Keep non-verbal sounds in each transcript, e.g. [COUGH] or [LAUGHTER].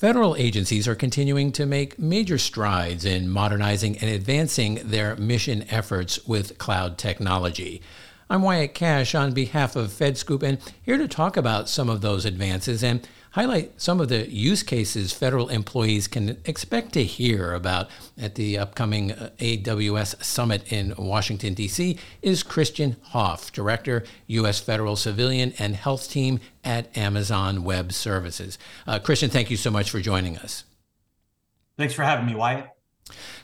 Federal agencies are continuing to make major strides in modernizing and advancing their mission efforts with cloud technology. I'm Wyatt Kash on behalf of FedScoop and here to talk about some of those advances and highlight some of the use cases federal employees can expect to hear about at the upcoming uh, AWS Summit in Washington, D.C. is Christian Hoff, Director, U.S. Federal Civilian and Health Team at Amazon Web Services. Uh, Christian, thank you so much for joining us. Thanks for having me, Wyatt.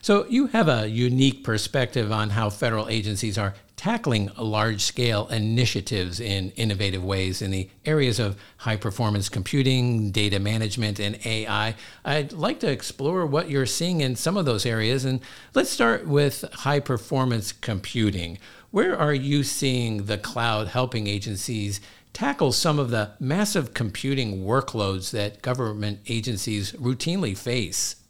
So, you have a unique perspective on how federal agencies are tackling large scale initiatives in innovative ways in the areas of high performance computing, data management, and AI. I'd like to explore what you're seeing in some of those areas. And let's start with high performance computing. Where are you seeing the cloud helping agencies? tackle some of the massive computing workloads that government agencies routinely face.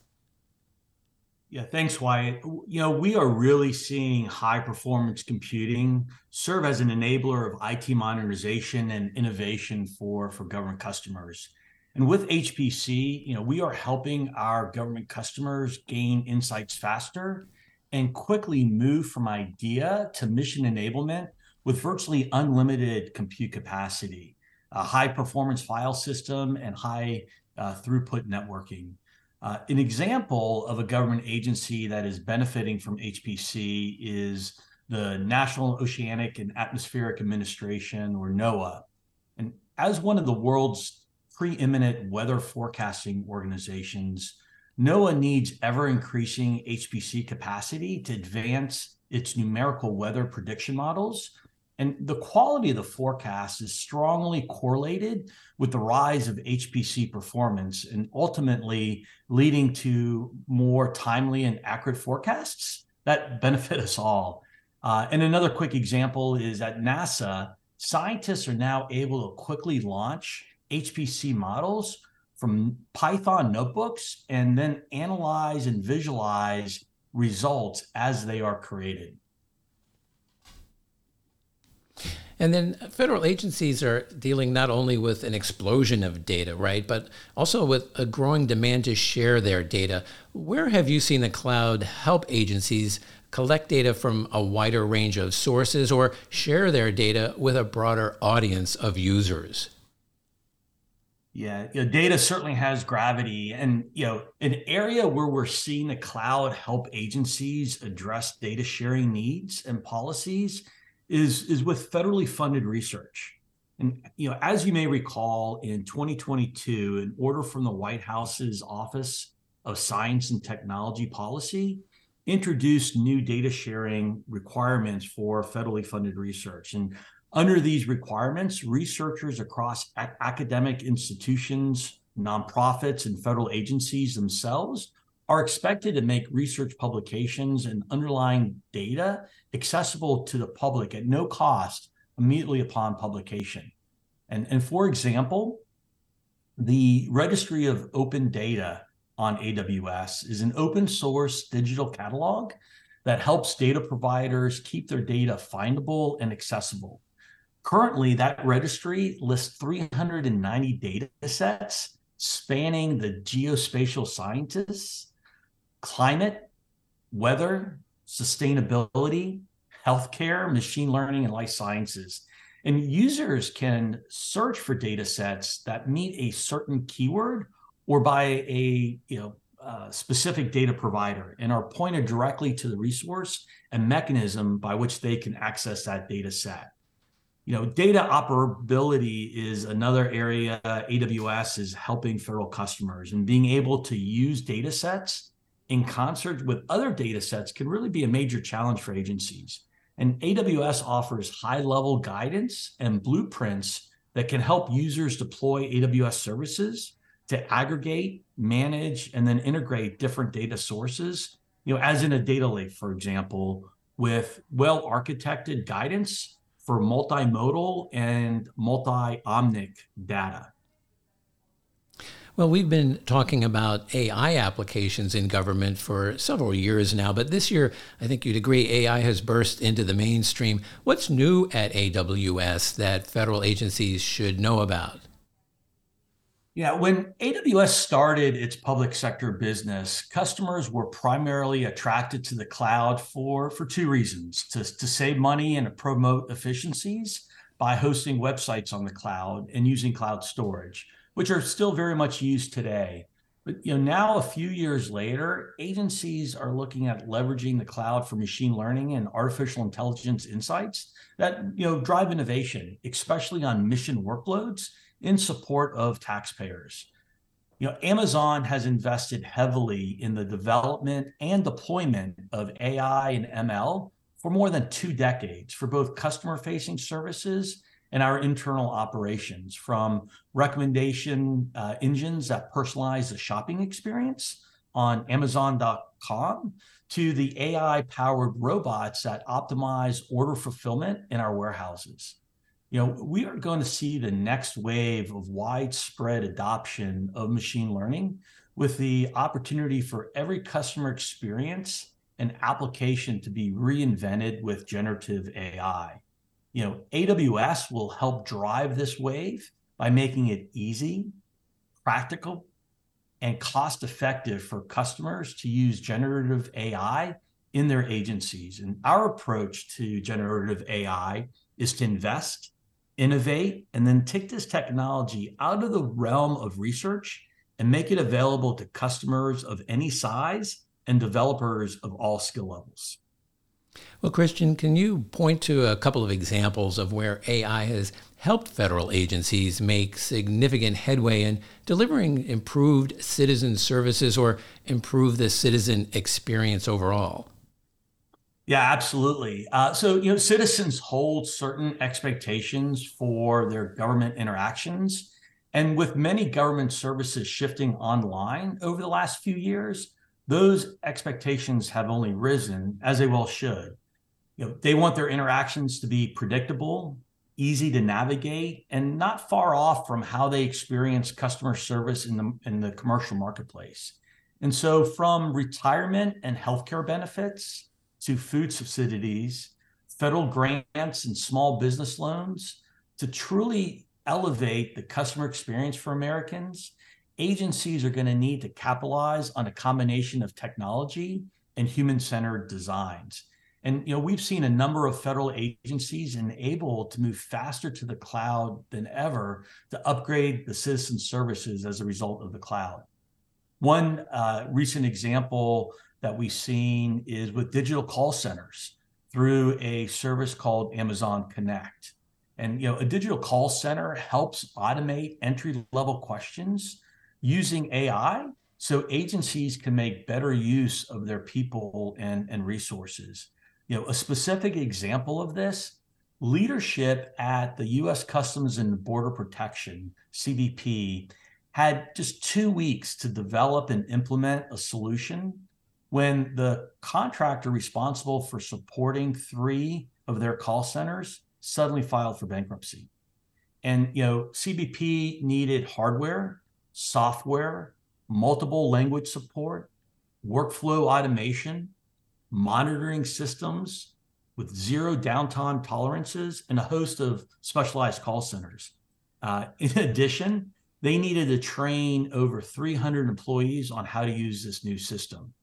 Yeah, thanks, Wyatt. You know, we are really seeing high performance computing serve as an enabler of IT modernization and innovation for, for government customers. And with HPC, you know, we are helping our government customers gain insights faster and quickly move from idea to mission enablement with virtually unlimited compute capacity, a high performance file system, and high uh, throughput networking. Uh, an example of a government agency that is benefiting from HPC is the National Oceanic and Atmospheric Administration, or NOAA. And as one of the world's preeminent weather forecasting organizations, NOAA needs ever increasing HPC capacity to advance its numerical weather prediction models and the quality of the forecast is strongly correlated with the rise of HPC performance and ultimately leading to more timely and accurate forecasts that benefit us all. Uh, and another quick example is at NASA, scientists are now able to quickly launch HPC models from Python notebooks and then analyze and visualize results as they are created. And then federal agencies are dealing not only with an explosion of data, right, but also with a growing demand to share their data. Where have you seen the cloud help agencies collect data from a wider range of sources or share their data with a broader audience of users? Yeah, you know, data certainly has gravity. And you know, an area where we're seeing the cloud help agencies address data sharing needs and policies is is with federally funded research. And you know, as you may recall, in 2022, an order from the White House's Office of Science and Technology Policy introduced new data sharing requirements for federally funded research. And under these requirements, researchers across academic institutions, nonprofits, and federal agencies themselves are expected to make research publications and underlying data accessible to the public at no cost immediately upon publication. And, and for example, the Registry of Open Data on AWS is an open source digital catalog that helps data providers keep their data findable and accessible. Currently, that registry lists 390 data sets spanning the geospatial scientists climate, weather, sustainability, healthcare, machine learning, and life sciences. And users can search for data sets that meet a certain keyword or by a you know uh, specific data provider and are pointed directly to the resource and mechanism by which they can access that data set. You know, data operability is another area AWS is helping federal customers and being able to use data sets in concert with other data sets can really be a major challenge for agencies. And AWS offers high level guidance and blueprints that can help users deploy AWS services to aggregate, manage, and then integrate different data sources, you know, as in a data lake, for example, with well architected guidance for multimodal and multi omic data. Well, we've been talking about AI applications in government for several years now, but this year, I think you'd agree, AI has burst into the mainstream. What's new at AWS that federal agencies should know about? Yeah, when AWS started its public sector business, customers were primarily attracted to the cloud for, for two reasons to, to save money and to promote efficiencies by hosting websites on the cloud and using cloud storage, which are still very much used today. But you know, now a few years later, agencies are looking at leveraging the cloud for machine learning and artificial intelligence insights that you know drive innovation, especially on mission workloads in support of taxpayers. You know, Amazon has invested heavily in the development and deployment of AI and ML for more than two decades for both customer facing services and our internal operations from recommendation uh, engines that personalize the shopping experience on Amazon.com to the AI powered robots that optimize order fulfillment in our warehouses you know, we are going to see the next wave of widespread adoption of machine learning with the opportunity for every customer experience and application to be reinvented with generative AI. You know, AWS will help drive this wave by making it easy, practical, and cost effective for customers to use generative AI in their agencies. And our approach to generative AI is to invest innovate, and then take this technology out of the realm of research and make it available to customers of any size and developers of all skill levels. Well, Christian, can you point to a couple of examples of where AI has helped federal agencies make significant headway in delivering improved citizen services or improve the citizen experience overall? Yeah, absolutely. Uh, so, you know, citizens hold certain expectations for their government interactions. And with many government services shifting online over the last few years, those expectations have only risen as they well should. You know, they want their interactions to be predictable, easy to navigate, and not far off from how they experience customer service in the in the commercial marketplace. And so from retirement and healthcare benefits to food subsidies, federal grants, and small business loans to truly elevate the customer experience for Americans, agencies are going to need to capitalize on a combination of technology and human-centered designs. And you know, we've seen a number of federal agencies enabled to move faster to the cloud than ever to upgrade the citizen services as a result of the cloud. One uh, recent example that we've seen is with digital call centers through a service called Amazon Connect. And you know, a digital call center helps automate entry level questions using AI so agencies can make better use of their people and, and resources. You know, a specific example of this leadership at the US Customs and Border Protection, CBP, had just two weeks to develop and implement a solution when the contractor responsible for supporting three of their call centers suddenly filed for bankruptcy. And you know, CBP needed hardware, software, multiple language support, workflow automation, monitoring systems with zero downtime tolerances, and a host of specialized call centers. Uh, [LAUGHS] in addition, they needed to train over 300 employees on how to use this new system.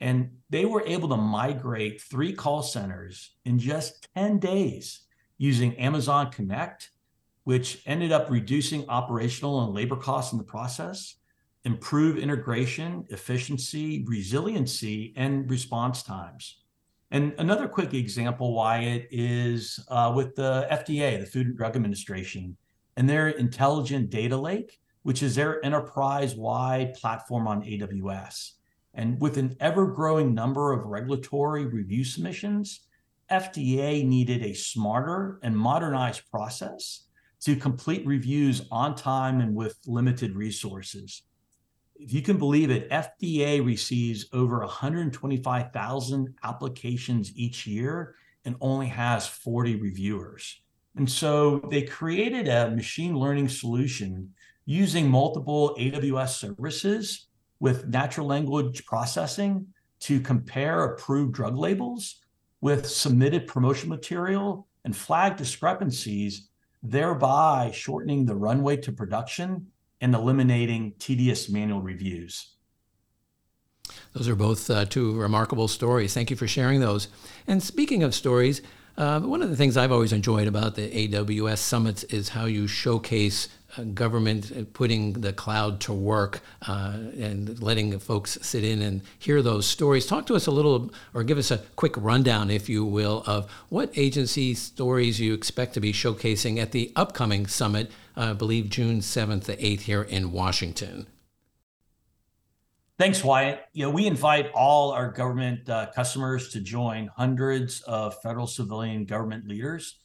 And they were able to migrate three call centers in just 10 days using Amazon Connect, which ended up reducing operational and labor costs in the process, improve integration, efficiency, resiliency, and response times. And another quick example, Wyatt is uh, with the FDA, the Food and Drug Administration, and their intelligent data lake, which is their enterprise wide platform on AWS. And with an ever growing number of regulatory review submissions, FDA needed a smarter and modernized process to complete reviews on time and with limited resources. If you can believe it, FDA receives over 125,000 applications each year and only has 40 reviewers. And so they created a machine learning solution using multiple AWS services with natural language processing to compare approved drug labels with submitted promotion material and flag discrepancies, thereby shortening the runway to production and eliminating tedious manual reviews. Those are both uh, two remarkable stories. Thank you for sharing those. And speaking of stories, uh, one of the things I've always enjoyed about the AWS summits is how you showcase government putting the cloud to work uh, and letting folks sit in and hear those stories. Talk to us a little, or give us a quick rundown, if you will, of what agency stories you expect to be showcasing at the upcoming summit, uh, I believe June 7th to 8th here in Washington. Thanks, Wyatt. You know, we invite all our government uh, customers to join hundreds of federal civilian government leaders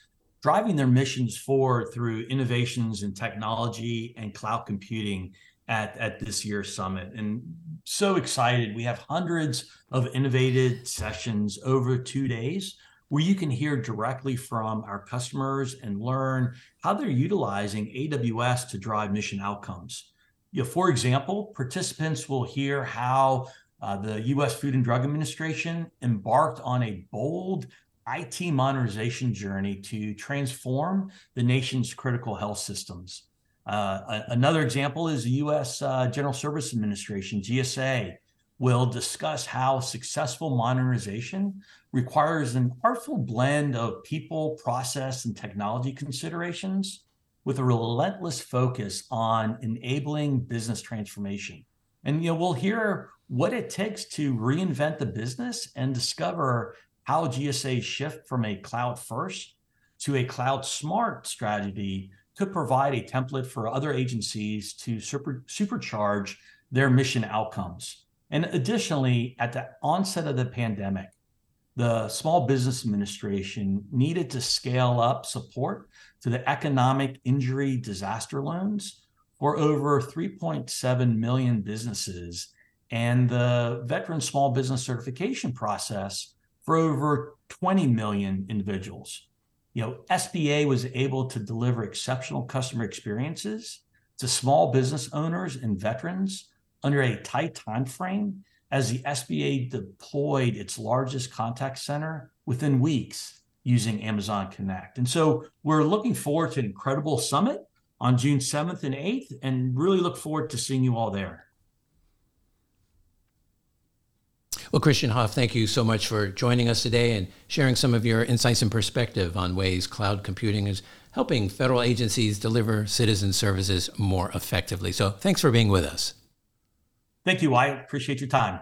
driving their missions forward through innovations in technology and cloud computing at, at this year's summit. And so excited. We have hundreds of innovative sessions over two days where you can hear directly from our customers and learn how they're utilizing AWS to drive mission outcomes. You know, for example, participants will hear how uh, the US Food and Drug Administration embarked on a bold IT modernization journey to transform the nation's critical health systems. Uh, another example is the US uh, General Service Administration, GSA, will discuss how successful modernization requires an artful blend of people, process, and technology considerations with a relentless focus on enabling business transformation. And you know, we'll hear what it takes to reinvent the business and discover how GSA's shift from a cloud first to a cloud smart strategy could provide a template for other agencies to super, supercharge their mission outcomes. And additionally, at the onset of the pandemic, the Small Business Administration needed to scale up support to the economic injury disaster loans for over 3.7 million businesses and the veteran small business certification process for over 20 million individuals. You know, SBA was able to deliver exceptional customer experiences to small business owners and veterans under a tight time frame as the SBA deployed its largest contact center within weeks using Amazon Connect. And so we're looking forward to an incredible summit on June 7th and 8th and really look forward to seeing you all there. Well, Christian Hoff, thank you so much for joining us today and sharing some of your insights and perspective on ways cloud computing is helping federal agencies deliver citizen services more effectively. So thanks for being with us. Thank you. I appreciate your time.